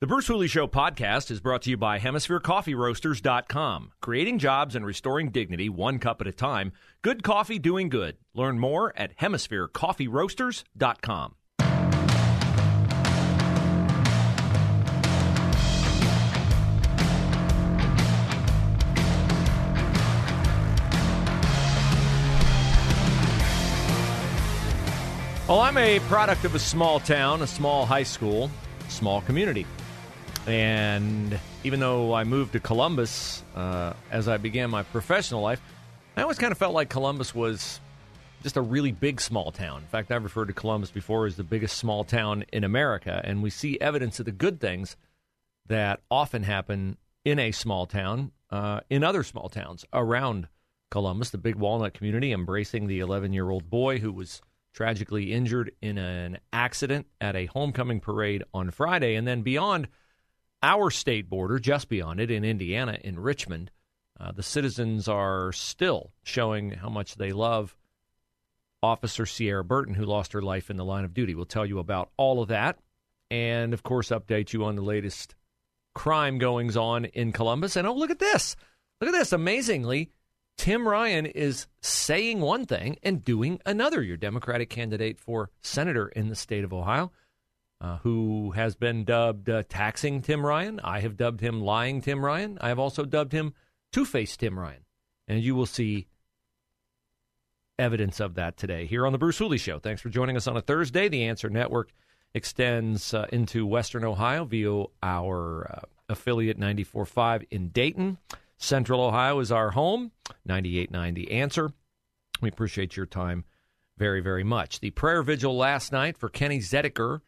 The Bruce Hooley Show podcast is brought to you by HemisphereCoffeeRoasters.com. Creating jobs and restoring dignity one cup at a time. Good coffee doing good. Learn more at HemisphereCoffeeRoasters.com. Well, I'm a product of a small town, a small high school, small community. And even though I moved to Columbus uh, as I began my professional life, I always kind of felt like Columbus was just a really big small town. In fact, I've referred to Columbus before as the biggest small town in America. And we see evidence of the good things that often happen in a small town, uh, in other small towns around Columbus, the big walnut community embracing the 11 year old boy who was tragically injured in an accident at a homecoming parade on Friday. And then beyond our state border, just beyond it in Indiana, in Richmond, uh, the citizens are still showing how much they love Officer Sierra Burton, who lost her life in the line of duty. We'll tell you about all of that. And of course, update you on the latest crime goings on in Columbus. And oh, look at this. Look at this. Amazingly, Tim Ryan is saying one thing and doing another. Your Democratic candidate for senator in the state of Ohio, uh, who has been dubbed uh, taxing Tim Ryan. I have dubbed him lying Tim Ryan. I have also dubbed him two faced Tim Ryan. And you will see evidence of that today here on The Bruce Hooley Show. Thanks for joining us on a Thursday. The Answer Network extends uh, into Western Ohio via our uh, affiliate 94.5 in Dayton. Central Ohio is our home, 98.9 The Answer. We appreciate your time very, very much. The prayer vigil last night for Kenny Zediker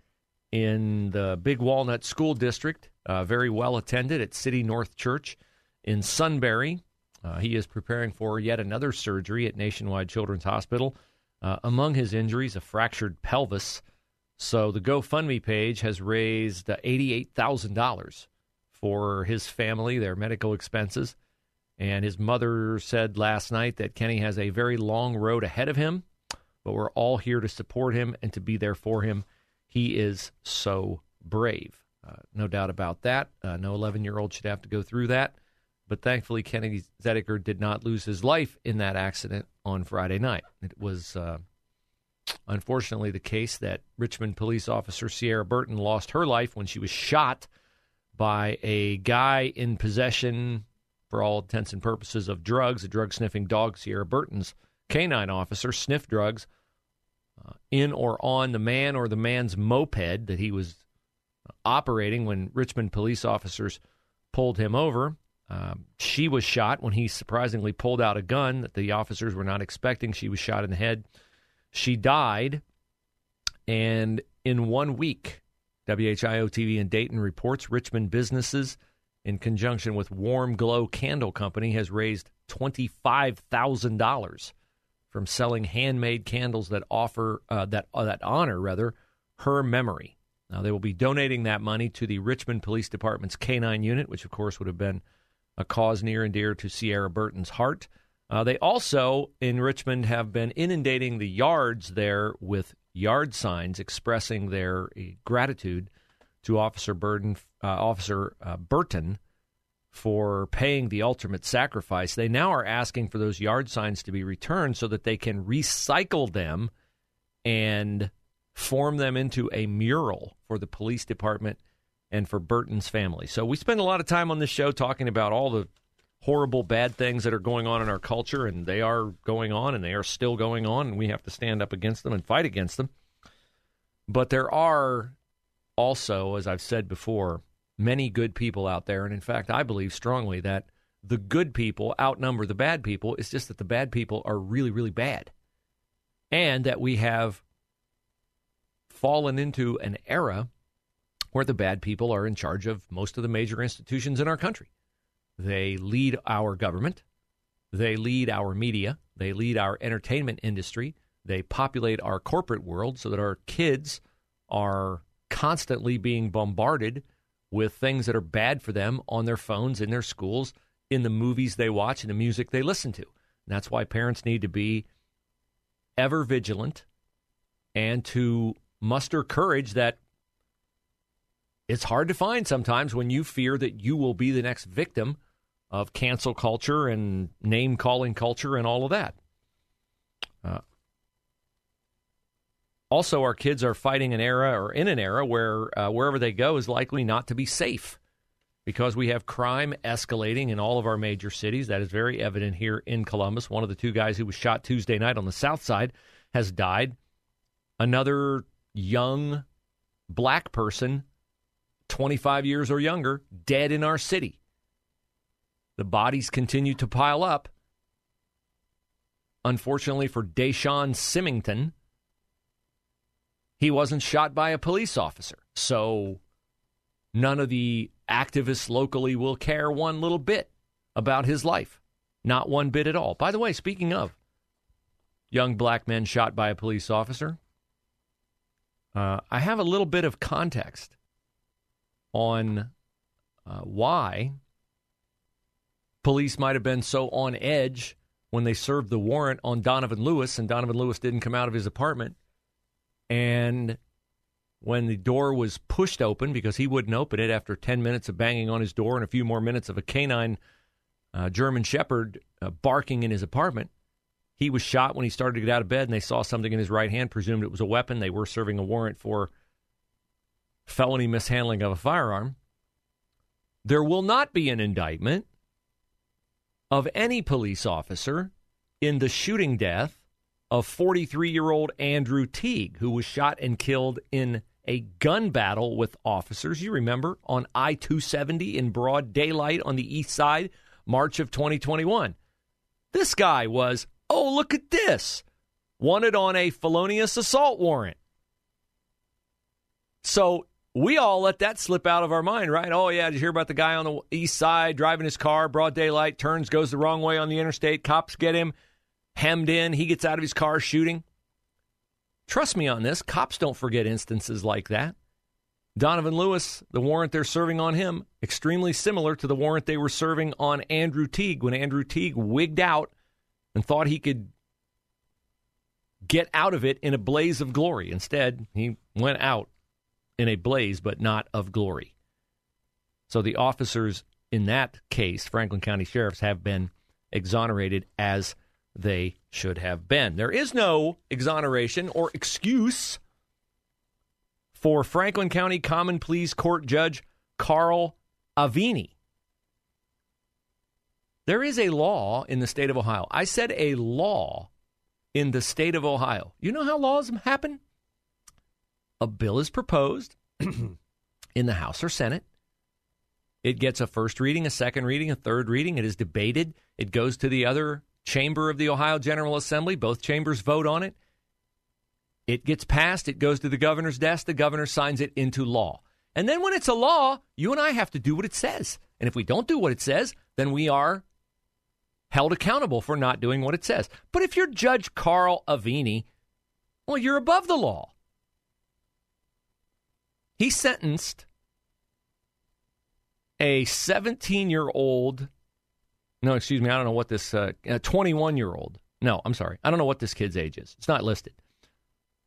in the Big Walnut School District, uh, very well attended at City North Church in Sunbury. Uh, he is preparing for yet another surgery at Nationwide Children's Hospital. Uh, among his injuries, a fractured pelvis. So the GoFundMe page has raised $88,000 for his family, their medical expenses. And his mother said last night that Kenny has a very long road ahead of him, but we're all here to support him and to be there for him. He is so brave. Uh, no doubt about that. Uh, no 11 year old should have to go through that. But thankfully, Kennedy Zediker did not lose his life in that accident on Friday night. It was uh, unfortunately the case that Richmond police officer Sierra Burton lost her life when she was shot by a guy in possession, for all intents and purposes, of drugs, a drug sniffing dog, Sierra Burton's canine officer, sniffed drugs uh, in or on the man or the man's moped that he was operating when Richmond police officers pulled him over. Um, she was shot when he surprisingly pulled out a gun that the officers were not expecting. She was shot in the head. She died, and in one week, WHIO TV in Dayton reports Richmond businesses, in conjunction with Warm Glow Candle Company, has raised $25,000 from selling handmade candles that offer uh, that uh, that honor rather her memory. Now they will be donating that money to the Richmond Police Department's K9 unit, which of course would have been a cause near and dear to Sierra Burton's heart. Uh, they also in Richmond have been inundating the yards there with yard signs expressing their uh, gratitude to Officer Burton, uh, Officer uh, Burton for paying the ultimate sacrifice. They now are asking for those yard signs to be returned so that they can recycle them and form them into a mural for the police department and for Burton's family. So we spend a lot of time on this show talking about all the horrible bad things that are going on in our culture and they are going on and they are still going on and we have to stand up against them and fight against them. But there are also, as I've said before, many good people out there. And in fact, I believe strongly that the good people outnumber the bad people. It's just that the bad people are really, really bad. And that we have fallen into an era where the bad people are in charge of most of the major institutions in our country. They lead our government, they lead our media, they lead our entertainment industry, they populate our corporate world so that our kids are constantly being bombarded with things that are bad for them on their phones, in their schools, in the movies they watch, and the music they listen to. And that's why parents need to be ever vigilant and to muster courage that it's hard to find sometimes when you fear that you will be the next victim of cancel culture and name calling culture and all of that. Uh, also, our kids are fighting an era or in an era where uh, wherever they go is likely not to be safe because we have crime escalating in all of our major cities. That is very evident here in Columbus. One of the two guys who was shot Tuesday night on the south side has died. Another young black person, 25 years or younger, dead in our city. The bodies continue to pile up. Unfortunately for Deshaun Symington, he wasn't shot by a police officer. So none of the activists locally will care one little bit about his life. Not one bit at all. By the way, speaking of young black men shot by a police officer, uh, I have a little bit of context on uh, why police might have been so on edge when they served the warrant on Donovan Lewis, and Donovan Lewis didn't come out of his apartment and when the door was pushed open because he wouldn't open it after 10 minutes of banging on his door and a few more minutes of a canine uh, German Shepherd uh, barking in his apartment, he was shot when he started to get out of bed and they saw something in his right hand, presumed it was a weapon. They were serving a warrant for felony mishandling of a firearm. There will not be an indictment of any police officer in the shooting death of 43 year old Andrew Teague, who was shot and killed in a gun battle with officers. You remember on I 270 in broad daylight on the east side, March of 2021. This guy was, oh, look at this, wanted on a felonious assault warrant. So we all let that slip out of our mind, right? Oh, yeah, did you hear about the guy on the east side driving his car, broad daylight, turns, goes the wrong way on the interstate, cops get him hemmed in. He gets out of his car shooting. Trust me on this. Cops don't forget instances like that. Donovan Lewis, the warrant they're serving on him, extremely similar to the warrant they were serving on Andrew Teague when Andrew Teague wigged out and thought he could get out of it in a blaze of glory. Instead, he went out in a blaze, but not of glory. So the officers in that case, Franklin County sheriffs, have been exonerated as they should have been. There is no exoneration or excuse for Franklin County Common Pleas Court Judge Carl Aveni. There is a law in the state of Ohio. I said a law in the state of Ohio. You know how laws happen? A bill is proposed in the House or Senate. It gets a first reading, a second reading, a third reading. It is debated. It goes to the other chamber of the Ohio General Assembly. Both chambers vote on it. It gets passed. It goes to the governor's desk. The governor signs it into law. And then when it's a law, you and I have to do what it says. And if we don't do what it says, then we are held accountable for not doing what it says. But if you're Judge Carl Aveni, well, you're above the law. He sentenced a 17 year old no, excuse me. I don't know what this 21 uh, year old. No, I'm sorry. I don't know what this kid's age is. It's not listed.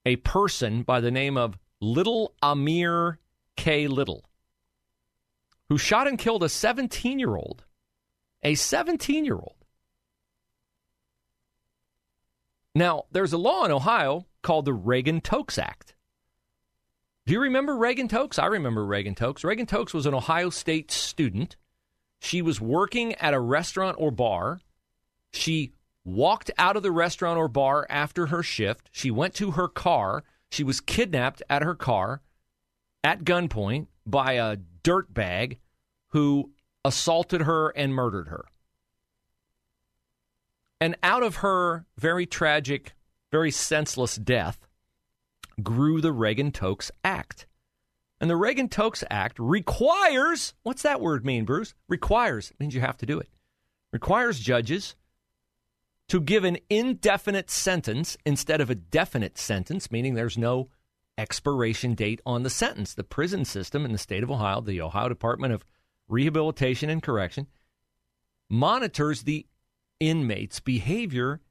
A person by the name of Little Amir K. Little, who shot and killed a 17 year old. A 17 year old. Now, there's a law in Ohio called the Reagan Tokes Act. Do you remember Reagan Tokes? I remember Reagan Tokes. Reagan Tokes was an Ohio State student she was working at a restaurant or bar. She walked out of the restaurant or bar after her shift. She went to her car. She was kidnapped at her car at gunpoint by a dirtbag who assaulted her and murdered her. And out of her very tragic, very senseless death grew the Reagan Tokes Act. And the Reagan Tokes Act requires what's that word mean, Bruce? Requires means you have to do it. Requires judges to give an indefinite sentence instead of a definite sentence, meaning there's no expiration date on the sentence. The prison system in the state of Ohio, the Ohio Department of Rehabilitation and Correction, monitors the inmates' behavior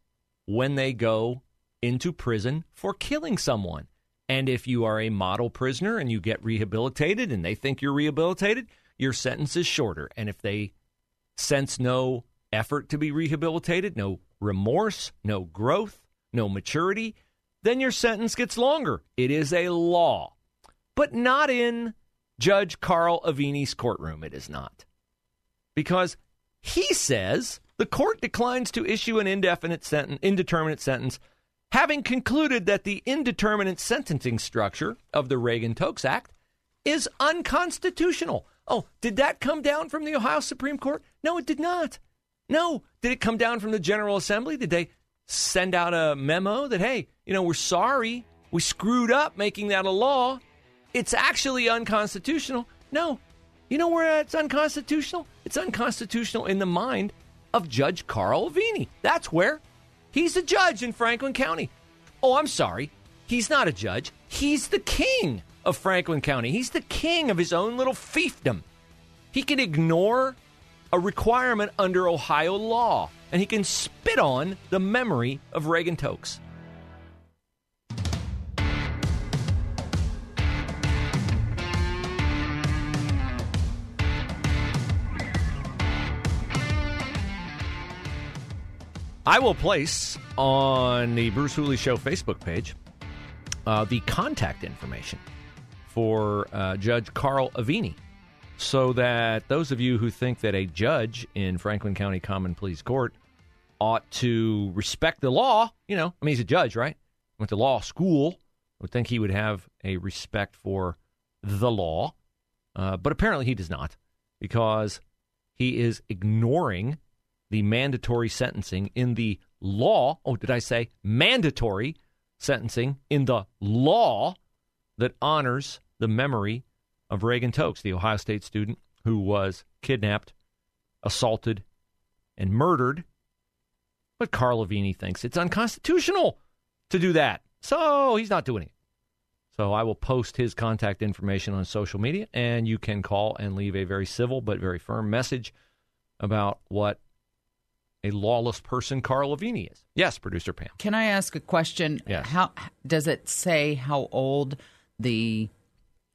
when they go into prison for killing someone. And if you are a model prisoner and you get rehabilitated and they think you're rehabilitated, your sentence is shorter. And if they sense no effort to be rehabilitated, no remorse, no growth, no maturity, then your sentence gets longer. It is a law, but not in Judge Carl Aveni's courtroom. It is not. Because he says the court declines to issue an indefinite sentence, indeterminate sentence, having concluded that the indeterminate sentencing structure of the Reagan Tokes Act is unconstitutional. Oh, did that come down from the Ohio Supreme Court? No, it did not. No. Did it come down from the General Assembly? Did they send out a memo that, hey, you know, we're sorry, we screwed up making that a law? It's actually unconstitutional. No. You know where it's unconstitutional? It's unconstitutional in the mind of Judge Carl Aveni. That's where. He's a judge in Franklin County. Oh, I'm sorry. He's not a judge. He's the king of Franklin County. He's the king of his own little fiefdom. He can ignore a requirement under Ohio law, and he can spit on the memory of Reagan Tokes. I will place on the Bruce Hooley Show Facebook page uh, the contact information for uh, Judge Carl Aveni so that those of you who think that a judge in Franklin County Common Pleas Court ought to respect the law, you know, I mean, he's a judge, right? Went to law school, would think he would have a respect for the law, uh, but apparently he does not because he is ignoring the mandatory sentencing in the law. Oh, did I say mandatory sentencing in the law that honors the memory of Reagan Tokes, the Ohio State student who was kidnapped, assaulted, and murdered. But Carl Aveni thinks it's unconstitutional to do that. So he's not doing it. So I will post his contact information on social media, and you can call and leave a very civil but very firm message about what a lawless person Carl Aveni is. Yes, producer Pam. Can I ask a question? Yes. How does it say how old the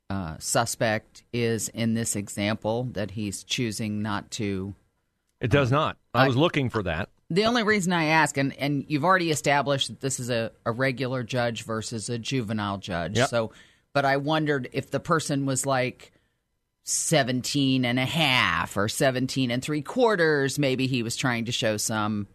uh, suspect is in this example that he's choosing not to? It does not. I, I- was looking for that. The only reason I ask, and, and you've already established that this is a, a regular judge versus a juvenile judge. Yep. So, but I wondered if the person was like 17 and a half or 17 and three quarters, maybe he was trying to show some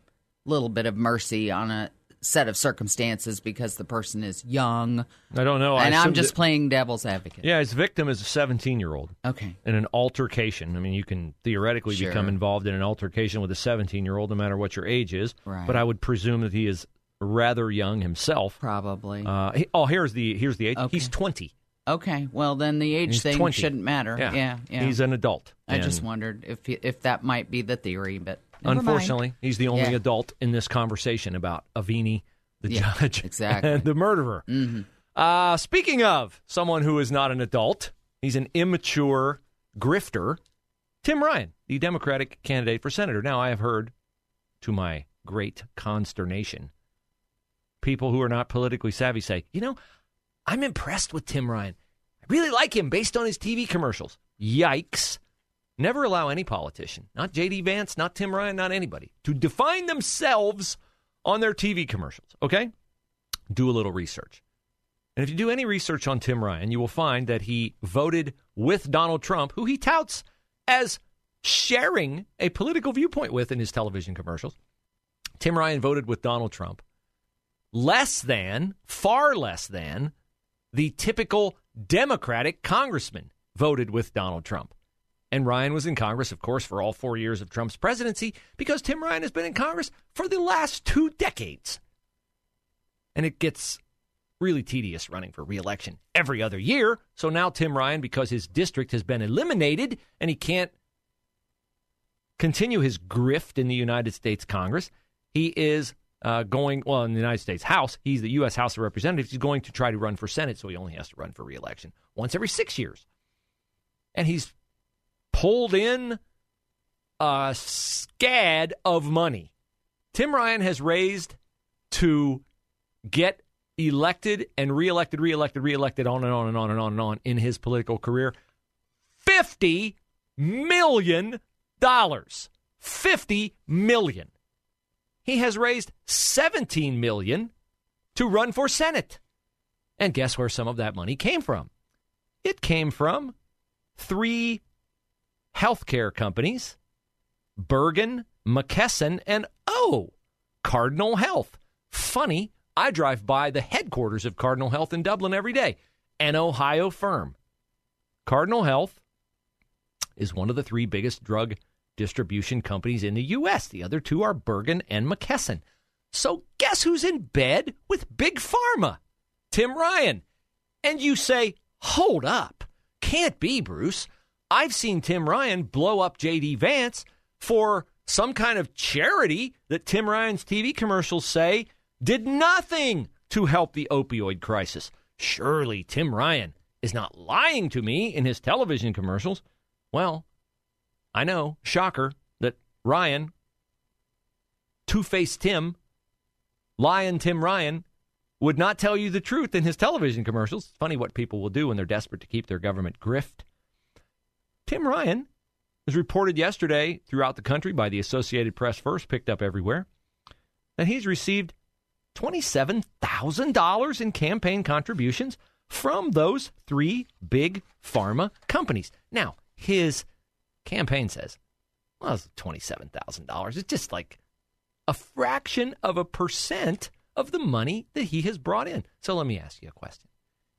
little bit of mercy on a set of circumstances because the person is young. I don't know. And I'm just that- playing devil's advocate. Yeah, his victim is a 17 year old Okay. in an altercation. I mean, you can theoretically Sure. become involved in an altercation with a 17 year old no matter what your age is. Right. But I would presume that he is rather young himself. Probably. Uh, he- oh, here's the here's the age. Okay. He's 20. Okay. Well, then the age He's thing 20. shouldn't matter. Yeah, Yeah. Yeah. He's an adult. I just wondered if if that might be the theory, but never mind. Unfortunately, he's the only Yeah. adult in this conversation about Aveni, the Yeah, judge, exactly. and the murderer. Mhm. Uh, speaking of someone who is not an adult, he's an immature grifter. Tim Ryan, the Democratic candidate for senator. Now, I have heard, to my great consternation, people who are not politically savvy say, you know, I'm impressed with Tim Ryan. I really like him based on his TV commercials. Yikes. Never allow any politician, not J.D. Vance, not Tim Ryan, not anybody, to define themselves on their TV commercials, okay? Do a little research. And if you do any research on Tim Ryan, you will find that he voted with Donald Trump, who he touts as sharing a political viewpoint with in his television commercials. Tim Ryan voted with Donald Trump less than, far less than, the typical Democratic congressman voted with Donald Trump. And Ryan was in Congress, of course, for all four years of Trump's presidency because Tim Ryan has been in Congress for the last two decades. And it gets really tedious running for reelection every other year. So now Tim Ryan, because his district has been eliminated and he can't continue his grift in the United States Congress, he is uh, going, well, in the United States House, he's the U.S. House of Representatives. He's going to try to run for Senate, so he only has to run for reelection once every six years. And he's pulled in a scad of money. Tim Ryan has raised to get elected and reelected, reelected, reelected, on and on and on and on and on in his political career. $50 million. $50 million. He has raised 17 million to run for Senate. And guess where some of that money came from? It came from three healthcare companies Bergen, McKesson, and oh, Cardinal Health. Funny, I drive by the headquarters of Cardinal Health in Dublin every day, an Ohio firm. Cardinal Health is one of the three biggest drug distribution companies in the U.S. The other two are Bergen and McKesson. So guess who's in bed with Big Pharma? Tim Ryan. And you say, hold up. Can't be, Bruce. I've seen Tim Ryan blow up J.D. Vance for some kind of charity that Tim Ryan's TV commercials say did nothing to help the opioid crisis. Surely Tim Ryan is not lying to me in his television commercials. Well, I know, shocker, that Ryan, Two Face Tim, Lion Tim Ryan, would not tell you the truth in his television commercials. It's funny what people will do when they're desperate to keep their government grift. Tim Ryan was reported yesterday throughout the country by the Associated Press first, picked up everywhere, that he's received $27,000 in campaign contributions from those three big pharma companies. Now, his campaign says, well, it's $27,000. It's just like a fraction of a percent of the money that he has brought in. So let me ask you a question.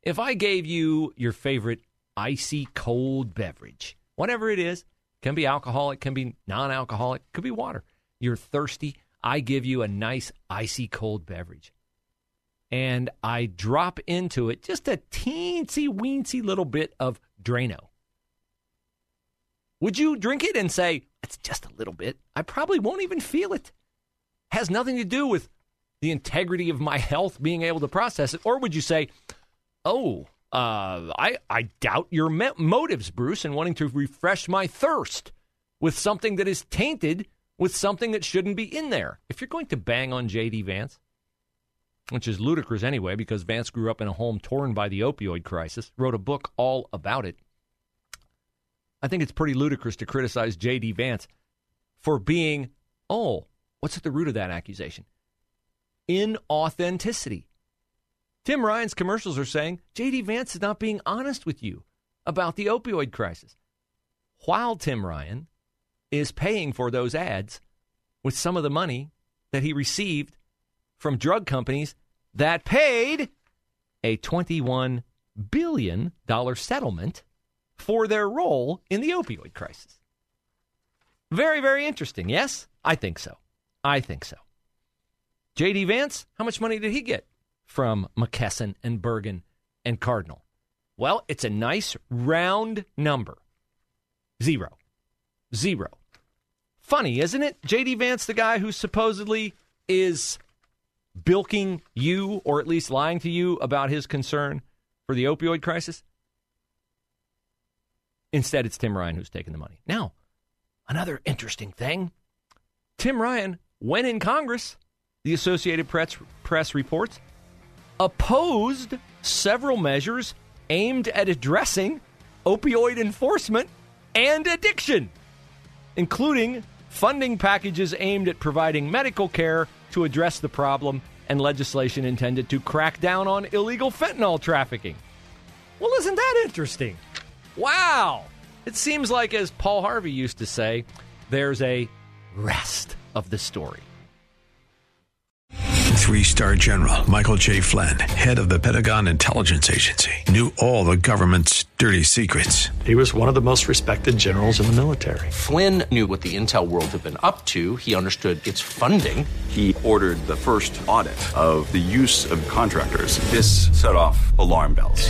If I gave you your favorite icy cold beverage, whatever it is, can be alcoholic, can be non-alcoholic, could be water. You're thirsty, I give you a nice icy cold beverage. And I drop into it just a teensy weensy little bit of Drano. Would you drink it and say, it's just a little bit? I probably won't even feel it. Has nothing to do with the integrity of my health being able to process it. Or would you say, oh, uh, I, I doubt your me- motives, Bruce, in wanting to refresh my thirst with something that is tainted with something that shouldn't be in there. If you're going to bang on J.D. Vance, which is ludicrous anyway, because Vance grew up in a home torn by the opioid crisis, wrote a book all about it. I think it's pretty ludicrous to criticize J.D. Vance for being, oh, what's at the root of that accusation? Inauthenticity. Tim Ryan's commercials are saying J.D. Vance is not being honest with you about the opioid crisis. While Tim Ryan is paying for those ads with some of the money that he received from drug companies that paid a $21 billion settlement for their role in the opioid crisis. Very, very interesting. Yes, I think so. I think so. J.D. Vance, how much money did he get from McKesson and Bergen and Cardinal? Well, it's a nice round number zero. Zero. Funny, isn't it? J.D. Vance, the guy who supposedly is bilking you, or at least lying to you about his concern for the opioid crisis, Instead, it's Tim Ryan who's taking the money. Now, another interesting thing Tim Ryan, when in Congress, the Associated Press, Press reports, opposed several measures aimed at addressing opioid enforcement and addiction, including funding packages aimed at providing medical care to address the problem and legislation intended to crack down on illegal fentanyl trafficking. Well, isn't that interesting? Wow. It seems like, as Paul Harvey used to say, there's a rest of the story. Three star general Michael J. Flynn, head of the Pentagon Intelligence Agency, knew all the government's dirty secrets. He was one of the most respected generals in the military. Flynn knew what the intel world had been up to. He understood its funding. He ordered the first audit of the use of contractors. This set off alarm bells.